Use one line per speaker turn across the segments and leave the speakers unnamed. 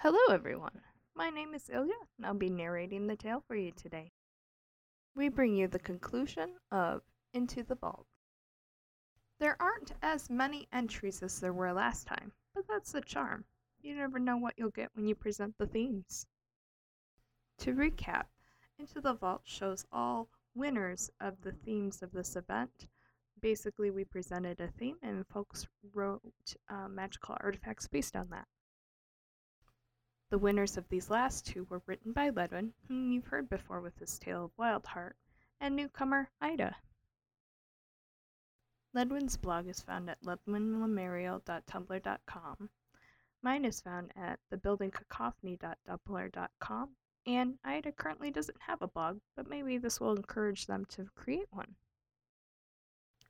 Hello, everyone. My name is Ilya, and I'll be narrating the tale for you today. We bring you the conclusion of Into the Vault. There aren't as many entries as there were last time, but that's the charm. You never know what you'll get when you present the themes. To recap, Into the Vault shows all winners of the themes of this event. Basically, we presented a theme, and folks wrote uh, magical artifacts based on that. The winners of these last two were written by Ledwin, whom you've heard before with his tale of Wildheart, and newcomer Ida. Ledwin's blog is found at ledwinlemarial.tumblr.com. Mine is found at thebuildingcacophony.tumblr.com, and Ida currently doesn't have a blog, but maybe this will encourage them to create one.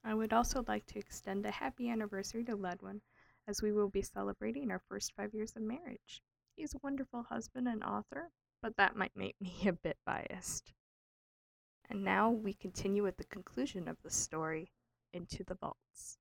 I would also like to extend a happy anniversary to Ledwin, as we will be celebrating our first five years of marriage. He's a wonderful husband and author, but that might make me a bit biased. And now we continue with the conclusion of the story into the vaults.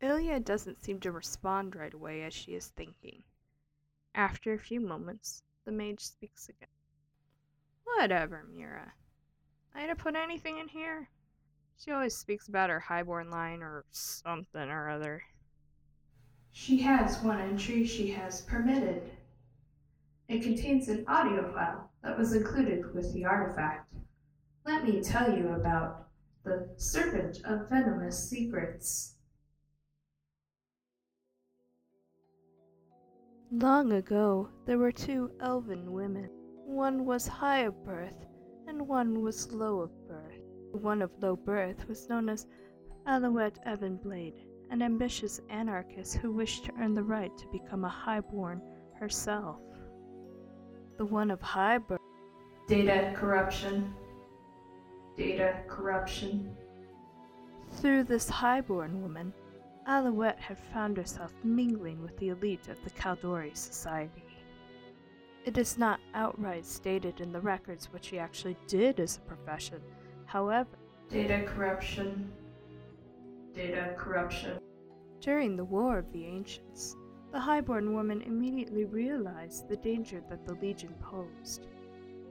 Ilya doesn't seem to respond right away as she is thinking. After a few moments, the mage speaks again. Whatever, Mira. Ida put anything in here? She always speaks about her highborn line or something or other.
She has one entry she has permitted. It contains an audio file that was included with the artifact. Let me tell you about the Serpent of Venomous Secrets.
Long ago, there were two elven women. One was high of birth, and one was low of birth. The one of low birth was known as Alouette Evanblade, an ambitious anarchist who wished to earn the right to become a highborn herself. The one of high birth.
Data corruption. Data corruption.
Through this highborn woman, Alouette had found herself mingling with the elite of the Kaldorei Society. It is not outright stated in the records what she actually did as a profession, however,
Data corruption. Data corruption.
during the War of the Ancients, the highborn woman immediately realized the danger that the Legion posed.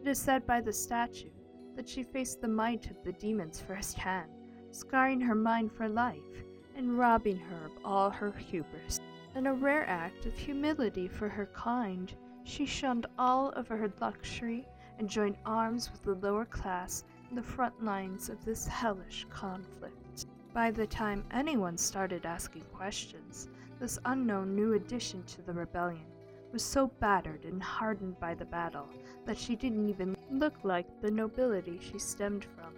It is said by the statue that she faced the might of the demons firsthand, scarring her mind for life and robbing her of all her hubris. In a rare act of humility for her kind, she shunned all of her luxury and joined arms with the lower class in the front lines of this hellish conflict. By the time anyone started asking questions, this unknown new addition to the rebellion was so battered and hardened by the battle that she didn't even look like the nobility she stemmed from.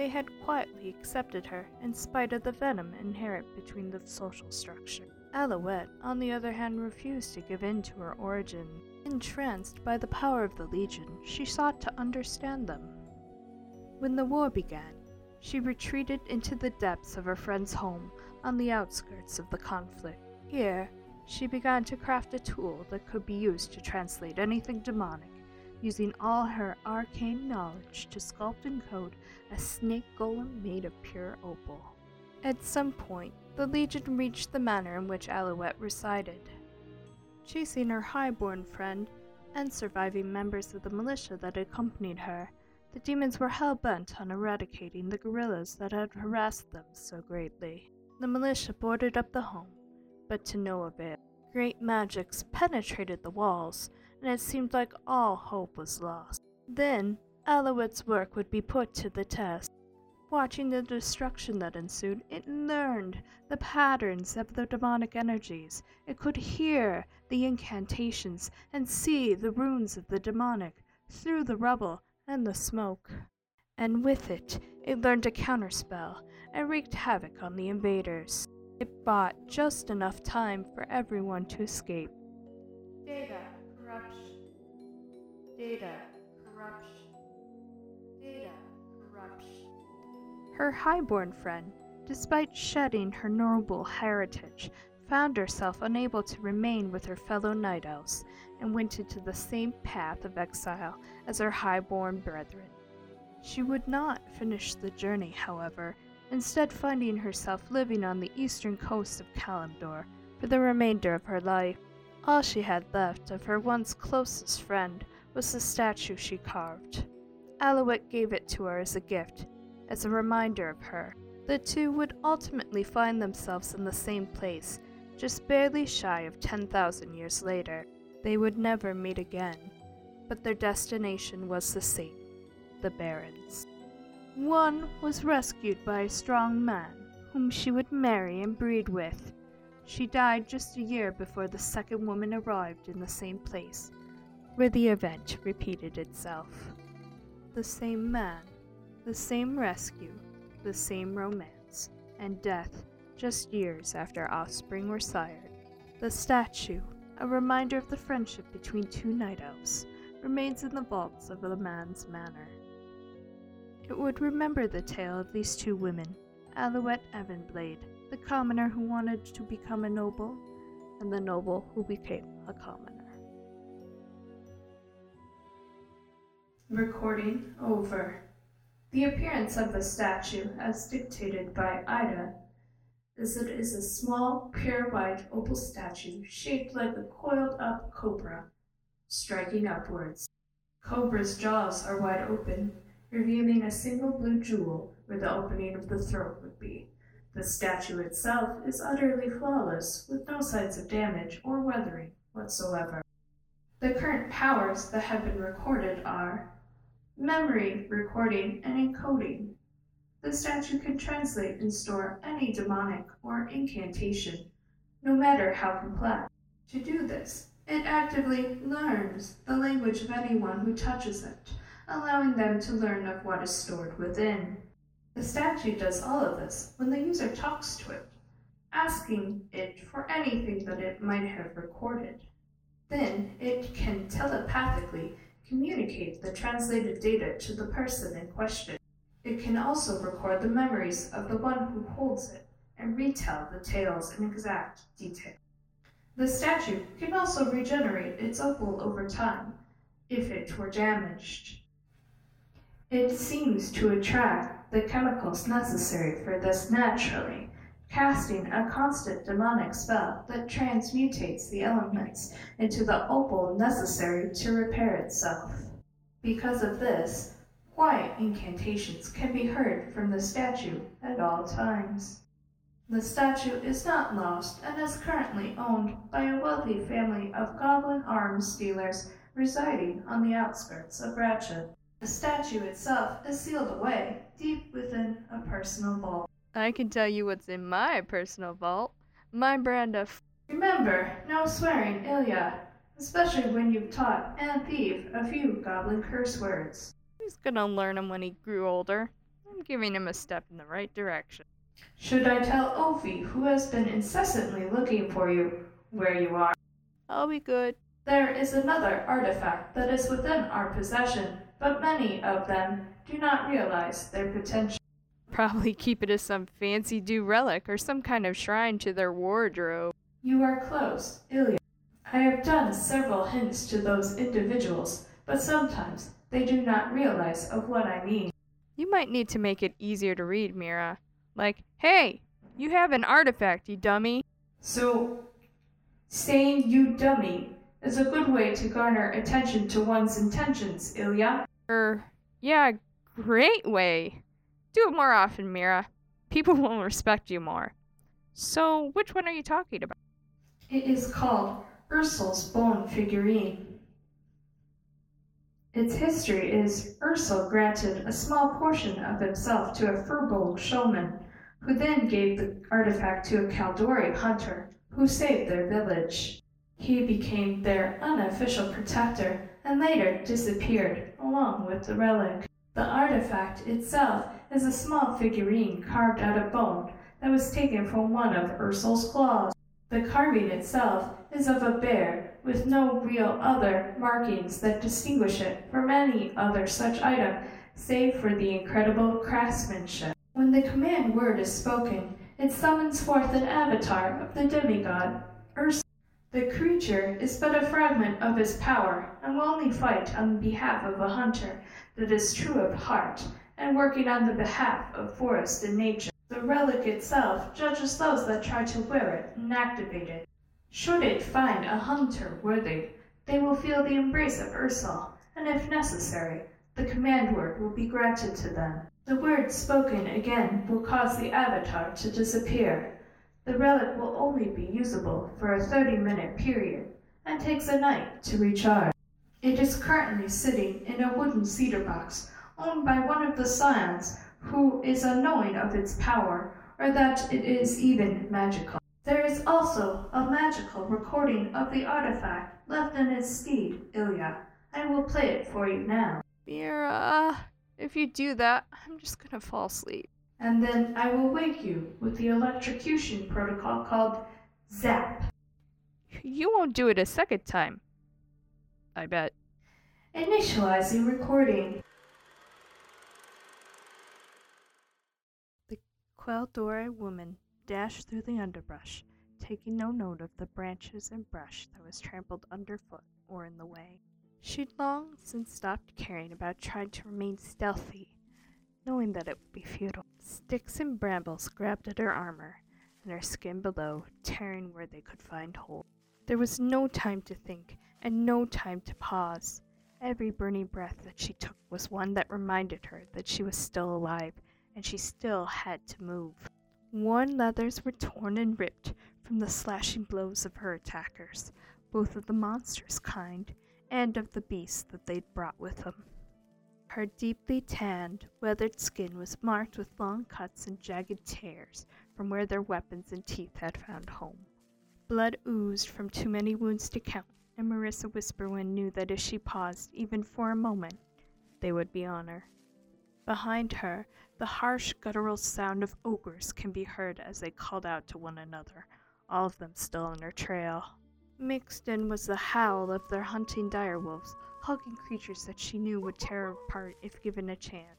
They had quietly accepted her in spite of the venom inherent between the social structure. Alouette, on the other hand, refused to give in to her origin. Entranced by the power of the Legion, she sought to understand them. When the war began, she retreated into the depths of her friend's home on the outskirts of the conflict. Here, she began to craft a tool that could be used to translate anything demonic using all her arcane knowledge to sculpt and code a snake golem made of pure opal. At some point, the Legion reached the manor in which Alouette resided. Chasing her highborn friend and surviving members of the militia that accompanied her, the demons were hell bent on eradicating the guerrillas that had harassed them so greatly. The militia boarded up the home, but to no avail. Great magics penetrated the walls, and it seemed like all hope was lost. Then, Alouette's work would be put to the test. Watching the destruction that ensued, it learned the patterns of the demonic energies. It could hear the incantations and see the runes of the demonic through the rubble and the smoke. And with it, it learned a counterspell and wreaked havoc on the invaders. It bought just enough time for everyone to escape.
Data corruption. Data corruption. Data corruption.
Her highborn friend, despite shedding her noble heritage,
found herself unable to remain with her fellow night elves and went into the same path of exile as her high-born brethren. She would not finish the journey, however, instead finding herself living on the eastern coast of Kalimdor for the remainder of her life. All she had left of her once closest friend was the statue she carved. Alouette gave it to her as a gift, as a reminder of her. The two would ultimately find themselves in the same place, just barely shy of 10,000 years later. They would never meet again, but their destination was the same the Barrens. One was rescued by a strong man, whom she would marry and breed with. She died just a year before the second woman arrived in the same place, where the event repeated itself. The same man, the same rescue, the same romance, and death just years after offspring were sired. The statue, a reminder of the friendship between two night elves, remains in the vaults of the man's manor. It would remember the tale of these two women, Alouette Evanblade, the commoner who wanted to become a noble, and the noble who became a commoner.
Recording over. The appearance of the statue, as dictated by Ida, is it is a small, pure white opal statue shaped like a coiled up cobra, striking upwards. Cobra's jaws are wide open, revealing a single blue jewel where the opening of the throat would be. The statue itself is utterly flawless, with no signs of damage or weathering whatsoever. The current powers that have been recorded are memory, recording, and encoding. The statue can translate and store any demonic or incantation, no matter how complex. To do this, it actively learns the language of anyone who touches it allowing them to learn of what is stored within. The statue does all of this when the user talks to it, asking it for anything that it might have recorded. Then it can telepathically communicate the translated data to the person in question. It can also record the memories of the one who holds it and retell the tales in exact detail. The statue can also regenerate its opal over time if it were damaged. It seems to attract the chemicals necessary for this naturally, casting a constant demonic spell that transmutates the elements into the opal necessary to repair itself. Because of this, quiet incantations can be heard from the statue at all times. The statue is not lost and is currently owned by a wealthy family of goblin arms dealers residing on the outskirts of Ratchet. The statue itself is sealed away deep within a personal vault.
I can tell you what's in my personal vault. My brand of.
Remember, no swearing, Ilya, especially when you've taught Aunt Thief a few goblin curse words.
He's gonna learn them when he grew older. I'm giving him a step in the right direction.
Should I tell Ophi, who has been incessantly looking for you, where you are?
I'll be good.
There is another artifact that is within our possession but many of them do not realize their potential.
Probably keep it as some fancy do relic or some kind of shrine to their wardrobe.
You are close, Ilya. I have done several hints to those individuals, but sometimes they do not realize of what I mean.
You might need to make it easier to read, Mira. Like, hey, you have an artifact, you dummy.
So, saying you dummy is a good way to garner attention to one's intentions, Ilya.
Er, yeah, great way. Do it more often, Mira. People will respect you more. So, which one are you talking about?
It is called Ursol's bone figurine. Its history is Ursul granted a small portion of himself to a Furbolg showman, who then gave the artifact to a Kaldorei hunter, who saved their village. He became their unofficial protector and later disappeared along with the relic. The artifact itself is a small figurine carved out of bone that was taken from one of Ursol's claws. The carving itself is of a bear with no real other markings that distinguish it from any other such item save for the incredible craftsmanship. When the command word is spoken,
It summons forth an avatar of the demigod, Ursa. The creature is but a fragment of his power and will only fight on behalf of a hunter that is true of heart and working on the behalf of forest and nature. The relic itself judges those that try to wear it and activate it. Should it find a hunter worthy, they will feel the embrace of Ursol, and if necessary, the command word will be granted to them. The word spoken again will cause the avatar to disappear. The relic will only be usable for a 30 minute period and takes a night to recharge. It is currently sitting in a wooden cedar box owned by one of the scions who is unknowing of its power or that it is even magical. There is also a magical recording of the artifact left in its steed, Ilya. I will play it for you now.
Mira, if you do that, I'm just gonna fall asleep.
And then I will wake you with the electrocution protocol called ZAP.
You won't do it a second time. I bet.
Initializing recording.
The Queldore woman dashed through the underbrush, taking no note of the branches and brush that was trampled underfoot or in the way. She'd long since stopped caring about trying to remain stealthy, knowing that it would be futile. Sticks and brambles grabbed at her armor, and her skin below, tearing where they could find hold. There was no time to think, and no time to pause. Every burning breath that she took was one that reminded her that she was still alive, and she still had to move. Worn leathers were torn and ripped from the slashing blows of her attackers, both of the monstrous kind and of the beasts that they'd brought with them. Her deeply tanned, weathered skin was marked with long cuts and jagged tears from where their weapons and teeth had found home. Blood oozed from too many wounds to count, and Marissa Whisperwind knew that if she paused even for a moment, they would be on her. Behind her, the harsh guttural sound of ogres can be heard as they called out to one another, all of them still on her trail. Mixed in was the howl of their hunting direwolves, hulking creatures that she knew would tear apart if given a chance.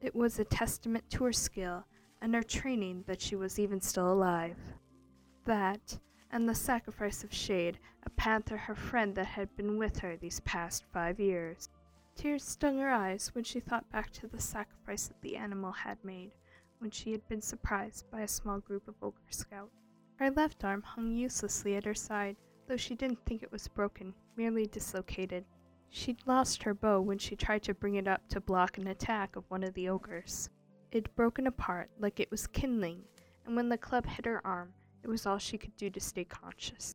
It was a testament to her skill and her training that she was even still alive. That, and the sacrifice of Shade, a panther her friend that had been with her these past five years. Tears stung her eyes when she thought back to the sacrifice that the animal had made when she had been surprised by a small group of ogre scouts. Her left arm hung uselessly at her side, though she didn't think it was broken, merely dislocated. She'd lost her bow when she tried to bring it up to block an attack of one of the ogres. It'd broken apart like it was kindling, and when the club hit her arm, it was all she could do to stay conscious.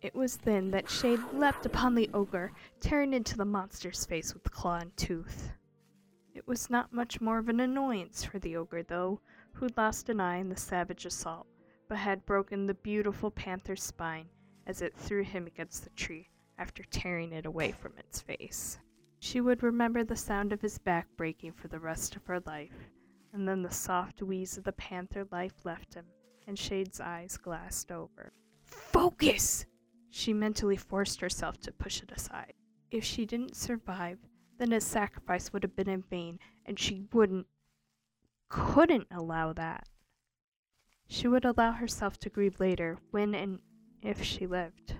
It was then that Shade leapt upon the ogre, tearing into the monster's face with claw and tooth. It was not much more of an annoyance for the ogre, though, who'd lost an eye in the savage assault, but had broken the beautiful panther's spine as it threw him against the tree after tearing it away from its face. She would remember the sound of his back breaking for the rest of her life, and then the soft wheeze of the panther life left him, and Shade's eyes glassed over. Focus! She mentally forced herself to push it aside. If she didn't survive, then his sacrifice would have been in vain, and she wouldn't, couldn't allow that. She would allow herself to grieve later, when and if she lived.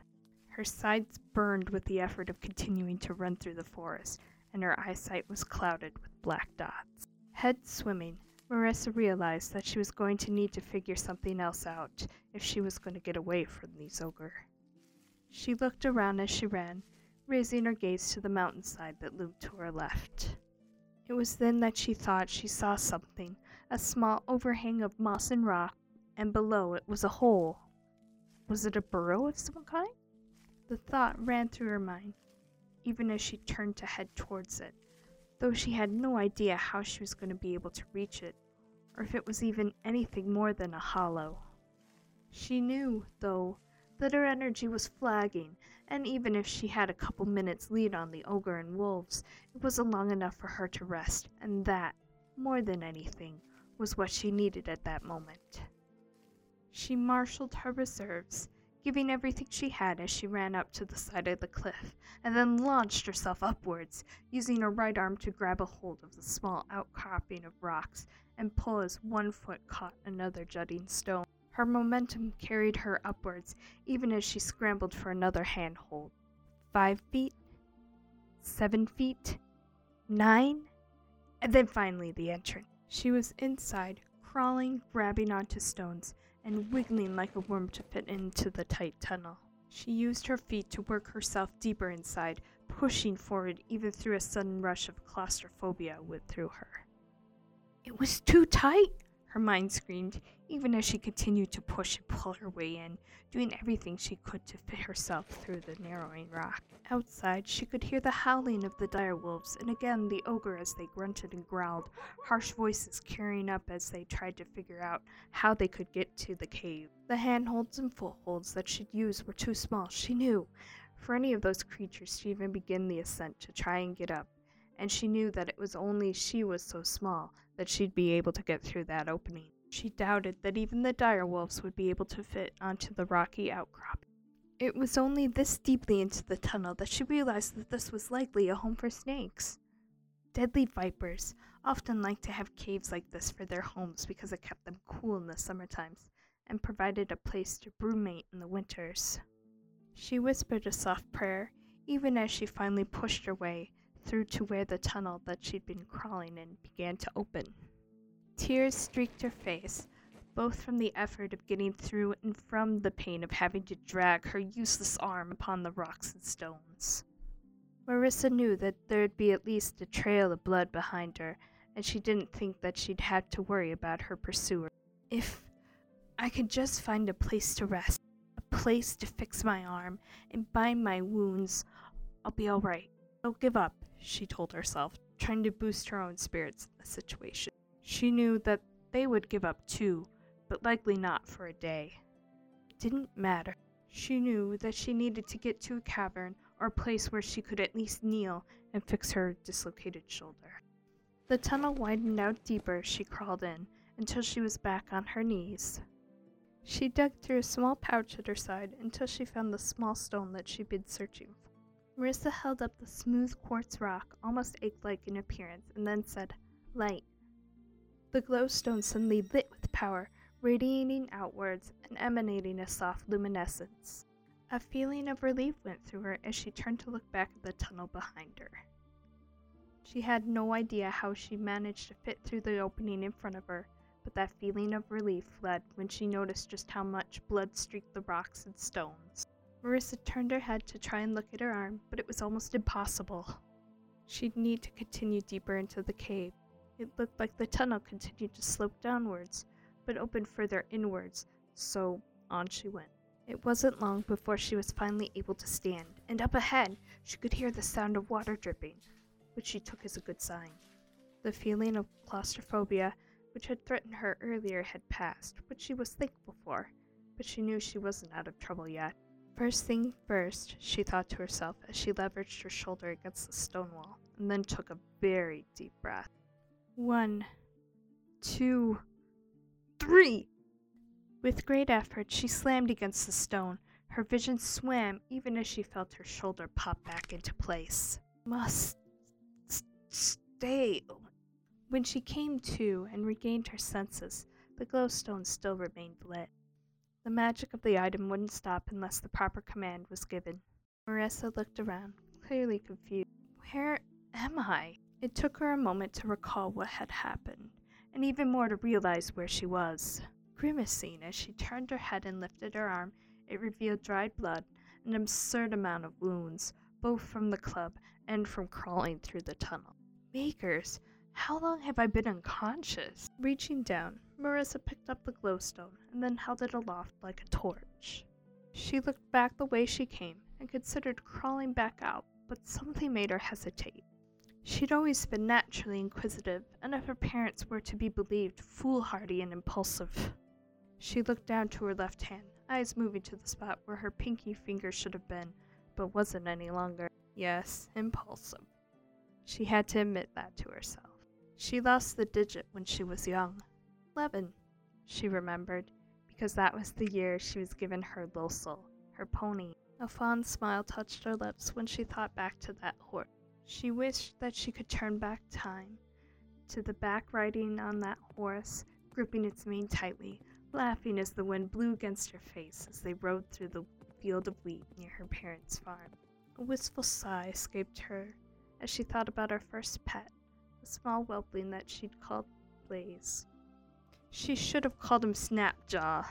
Her sides burned with the effort of continuing to run through the forest, and her eyesight was clouded with black dots. Head swimming, Marissa realized that she was going to need to figure something else out if she was going to get away from these ogre. She looked around as she ran, raising her gaze to the mountainside that loomed to her left. It was then that she thought she saw something, a small overhang of moss and rock, and below it was a hole. Was it a burrow of some kind? The thought ran through her mind, even as she turned to head towards it, though she had no idea how she was going to be able to reach it, or if it was even anything more than a hollow. She knew, though, that her energy was flagging, and even if she had a couple minutes lead on the ogre and wolves, it wasn't long enough for her to rest, and that, more than anything, was what she needed at that moment. She marshaled her reserves, giving everything she had as she ran up to the side of the cliff, and then launched herself upwards, using her right arm to grab a hold of the small outcropping of rocks and pull as one foot caught another jutting stone. Her momentum carried her upwards, even as she scrambled for another handhold. Five feet, seven feet, nine, and then finally the entrance. She was inside, crawling, grabbing onto stones, and wiggling like a worm to fit into the tight tunnel. She used her feet to work herself deeper inside, pushing forward even through a sudden rush of claustrophobia went through her. It was too tight, her mind screamed, even as she continued to push and pull her way in, doing everything she could to fit herself through the narrowing rock. Outside, she could hear the howling of the dire wolves, and again the ogre as they grunted and growled, harsh voices carrying up as they tried to figure out how they could get to the cave. The handholds and footholds that she'd use were too small, she knew, for any of those creatures to even begin the ascent to try and get up, and she knew that it was only she was so small that she'd be able to get through that opening. She doubted that even the dire wolves would be able to fit onto the rocky outcrop. It was only this deeply into the tunnel that she realized that this was likely a home for snakes. Deadly vipers often like to have caves like this for their homes because it kept them cool in the summer times and provided a place to brumate in the winters. She whispered a soft prayer, even as she finally pushed her way through to where the tunnel that she'd been crawling in began to open. Tears streaked her face, both from the effort of getting through and from the pain of having to drag her useless arm upon the rocks and stones. Marissa knew that there'd be at least a trail of blood behind her, and she didn't think that she'd have to worry about her pursuer. If I could just find a place to rest, a place to fix my arm and bind my wounds, I'll be all right. Don't give up, she told herself, trying to boost her own spirits in the situation. She knew that they would give up too, but likely not for a day. It didn't matter. She knew that she needed to get to a cavern or a place where she could at least kneel and fix her dislocated shoulder. The tunnel widened out deeper as she crawled in until she was back on her knees. She dug through a small pouch at her side until she found the small stone that she'd been searching for. Marissa held up the smooth quartz rock, almost egg like in appearance, and then said, Light. The glowstone suddenly lit with power, radiating outwards and emanating a soft luminescence. A feeling of relief went through her as she turned to look back at the tunnel behind her. She had no idea how she managed to fit through the opening in front of her, but that feeling of relief fled when she noticed just how much blood streaked the rocks and stones. Marissa turned her head to try and look at her arm, but it was almost impossible. She'd need to continue deeper into the cave. It looked like the tunnel continued to slope downwards, but opened further inwards, so on she went. It wasn't long before she was finally able to stand, and up ahead she could hear the sound of water dripping, which she took as a good sign. The feeling of claustrophobia, which had threatened her earlier, had passed, which she was thankful for, but she knew she wasn't out of trouble yet. First thing first, she thought to herself as she leveraged her shoulder against the stone wall, and then took a very deep breath. One, two, three! With great effort, she slammed against the stone. Her vision swam even as she felt her shoulder pop back into place. Must stay. When she came to and regained her senses, the glowstone still remained lit. The magic of the item wouldn't stop unless the proper command was given. Marissa looked around, clearly confused. Where am I? It took her a moment to recall what had happened, and even more to realize where she was. Grimacing as she turned her head and lifted her arm, it revealed dried blood, an absurd amount of wounds, both from the club and from crawling through the tunnel. Makers, how long have I been unconscious? Reaching down, Marissa picked up the glowstone and then held it aloft like a torch. She looked back the way she came and considered crawling back out, but something made her hesitate. She'd always been naturally inquisitive, and if her parents were to be believed, foolhardy and impulsive. She looked down to her left hand, eyes moving to the spot where her pinky finger should have been, but wasn't any longer. Yes, impulsive. She had to admit that to herself. She lost the digit when she was young. Eleven, she remembered, because that was the year she was given her Losel, her pony. A fond smile touched her lips when she thought back to that horse. She wished that she could turn back time to the back riding on that horse, gripping its mane tightly, laughing as the wind blew against her face as they rode through the field of wheat near her parents' farm. A wistful sigh escaped her as she thought about her first pet, small whelpling that she'd called Blaze. She should have called him Snapjaw.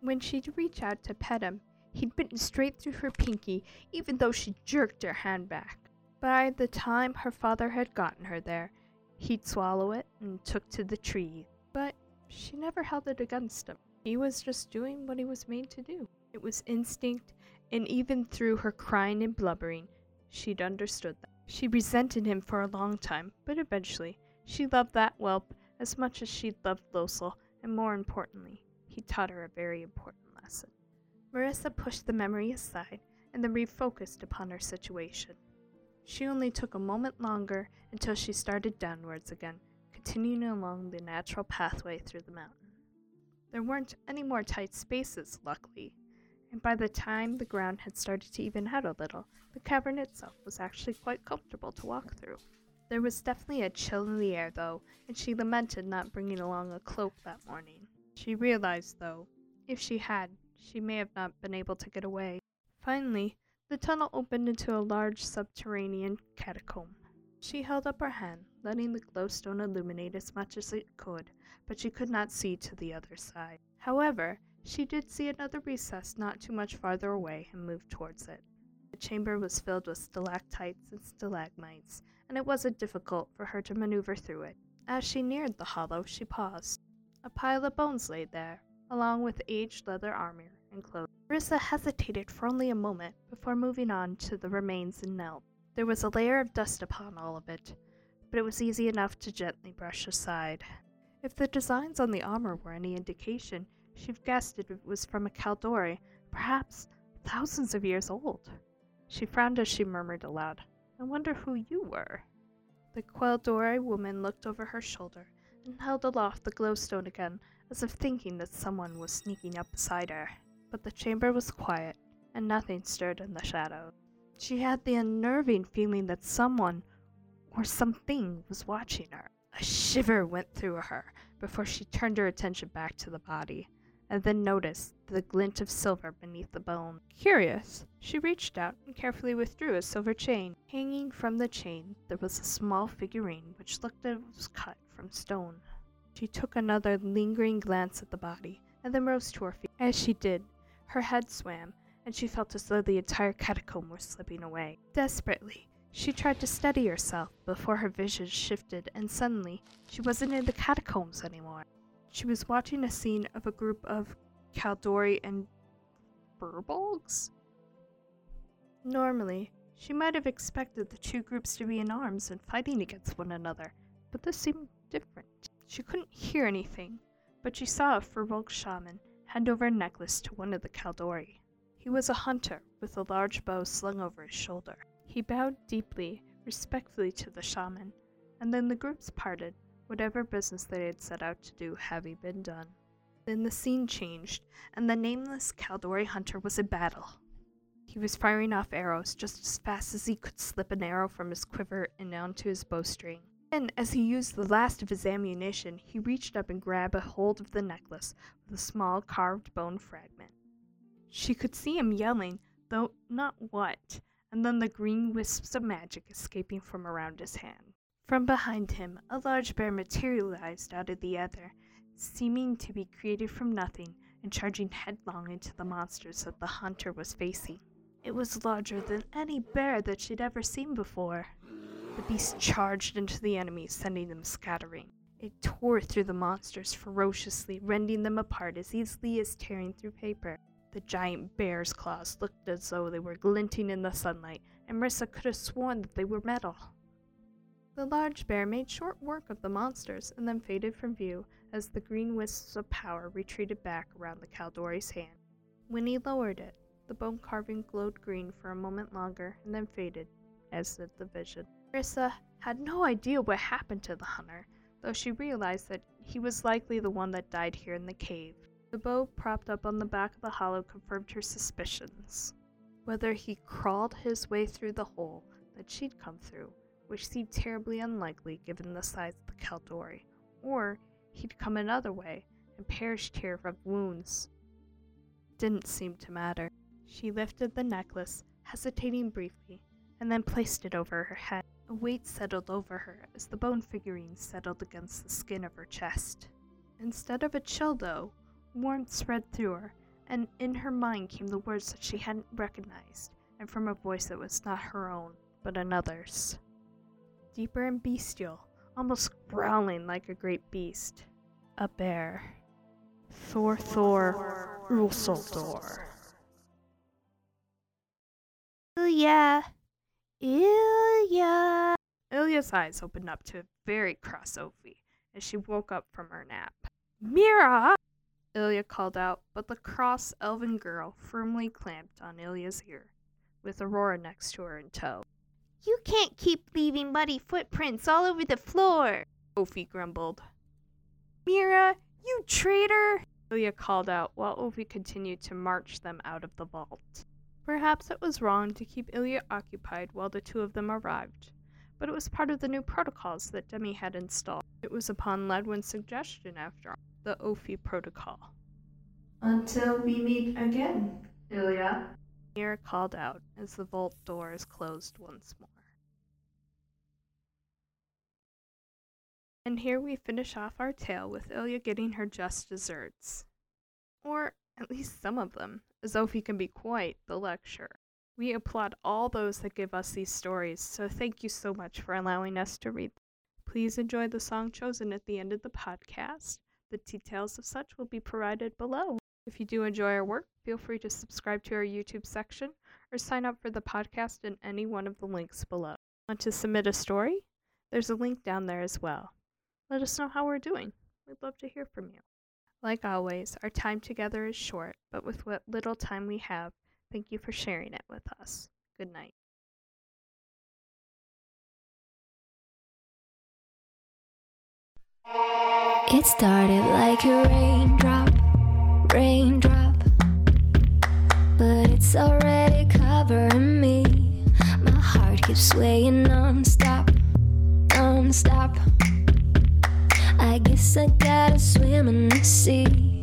When she'd reach out to pet him, he'd bitten straight through her pinky, even though she jerked her hand back. By the time her father had gotten her there, he'd swallow it and took to the tree, but she never held it against him. He was just doing what he was made to do. It was instinct, and even through her crying and blubbering, she'd understood that. She resented him for a long time, but eventually she loved that whelp as much as she'd loved Losel, and more importantly, he taught her a very important lesson. Marissa pushed the memory aside and then refocused upon her situation. She only took a moment longer until she started downwards again, continuing along the natural pathway through the mountain. There weren't any more tight spaces, luckily, and by the time the ground had started to even out a little, the cavern itself was actually quite comfortable to walk through. There was definitely a chill in the air, though, and she lamented not bringing along a cloak that morning. She realized, though, if she had, she may have not been able to get away. Finally, the tunnel opened into a large subterranean catacomb. She held up her hand, letting the glowstone illuminate as much as it could, but she could not see to the other side. However, she did see another recess not too much farther away and moved towards it. The chamber was filled with stalactites and stalagmites, and it wasn't difficult for her to maneuver through it. As she neared the hollow, she paused. A pile of bones lay there, along with aged leather armor and clothes. Marissa hesitated for only a moment before moving on to the remains and knelt. There was a layer of dust upon all of it, but it was easy enough to gently brush aside. If the designs on the armor were any indication, she'd guessed it was from a Kaldorei, perhaps thousands of years old. She frowned as she murmured aloud, I wonder who you were. The Kaldorei woman looked over her shoulder and held aloft the glowstone again, as if thinking that someone was sneaking up beside her. But the chamber was quiet, and nothing stirred in the shadows. She had the unnerving feeling that someone or something was watching her. A shiver went through her before she turned her attention back to the body and then noticed the glint of silver beneath the bone. Curious, she reached out and carefully withdrew a silver chain. Hanging from the chain, there was a small figurine which looked as if it was cut from stone. She took another lingering glance at the body and then rose to her feet. As she did, her head swam, and she felt as though the entire catacomb were slipping away. Desperately, she tried to steady herself before her vision shifted, and suddenly she wasn't in the catacombs anymore. She was watching a scene of a group of Kaldorei and Furbolgs? Normally, she might have expected the two groups to be in arms and fighting against one another, but this seemed different. She couldn't hear anything, but she saw a Furbolg shaman hand over a necklace to one of the Kaldorei. He was a hunter with a large bow slung over his shoulder. He bowed deeply, respectfully to the shaman, and then the groups parted, whatever business they had set out to do having been done. Then the scene changed, and the nameless Kaldorei hunter was in battle. He was firing off arrows just as fast as he could slip an arrow from his quiver and onto his bowstring. Then, as he used the last of his ammunition, he reached up and grabbed a hold of the necklace with a small carved bone fragment. She could see him yelling, though not what, and then the green wisps of magic escaping from around his hand. From behind him, a large bear materialized out of the ether, seeming to be created from nothing and charging headlong into the monsters that the hunter was facing. It was larger than any bear that she'd ever seen before. The beast charged into the enemies, sending them scattering. It tore through the monsters ferociously, rending them apart as easily as tearing through paper. The giant bear's claws looked as though they were glinting in the sunlight, and Marissa could have sworn that they were metal. The large bear made short work of the monsters and then faded from view as the green wisps of power retreated back around the Kaldorei's hand. When he lowered it, the bone carving glowed green for a moment longer and then faded, as did the vision. Marissa had no idea what happened to the hunter, though she realized that he was likely the one that died here in the cave. The bow propped up on the back of the hollow confirmed her suspicions. Whether he crawled his way through the hole that she'd come through, which seemed terribly unlikely given the size of the Kaldorei, or he'd come another way and perished here from wounds. Didn't seem to matter. She lifted the necklace, hesitating briefly, and then placed it over her head. A weight settled over her as the bone figurine settled against the skin of her chest. Instead of a chill, though, warmth spread through her, and in her mind came the words that she hadn't recognized, and from a voice that was not her own, but another's. Deeper and bestial, almost growling like a great beast. A bear. Thor Thor Ulsildor. Ilya! Ilya! Ilya's eyes opened up to a very cross Ophi as she woke up from her nap. Mira! Ilya called out, but the cross elven girl firmly clamped on Ilya's ear, with Aurora next to her in tow. You can't keep leaving muddy footprints all over the floor, Ophi grumbled. Mira, you traitor! Ilya called out while Ophi continued to march them out of the vault. Perhaps it was wrong to keep Ilya occupied while the two of them arrived, but it was part of the new protocols that Demi had installed. It was upon Ledwin's suggestion, after all, the Ophi protocol.
Until we meet again, Ilya.
Mira called out as the vault doors closed once more. And here we finish off our tale with Ilya getting her just desserts. Or at least some of them, as Ophi can be quite the lecturer. We applaud all those that give us these stories, so thank you so much for allowing us to read them. Please enjoy the song chosen at the end of the podcast. The details of such will be provided below. If you do enjoy our work, feel free to subscribe to our YouTube section or sign up for the podcast in any one of the links below. Want to submit a story? There's a link down there as well. Let us know how we're doing. We'd love to hear from you. Like always, our time together is short, but with what little time we have, thank you for sharing it with us. Good night.
It started like a raindrop, raindrop, but it's already covering me. My heart keeps swaying non-stop, non-stop. I guess I gotta swim in the sea.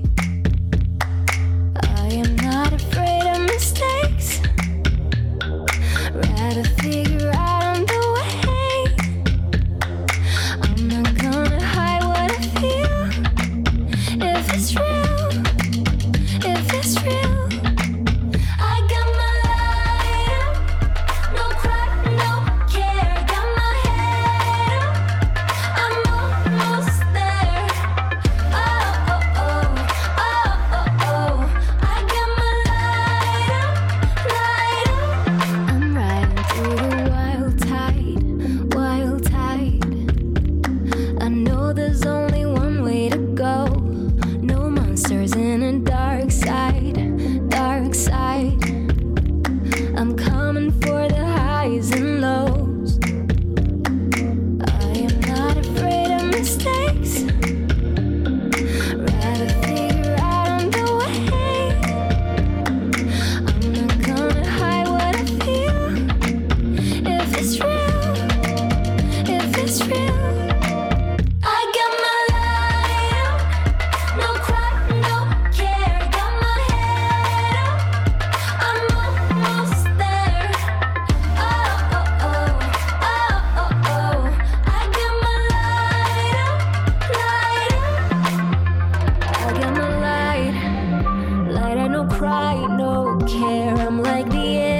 no cry, no care. I'm like the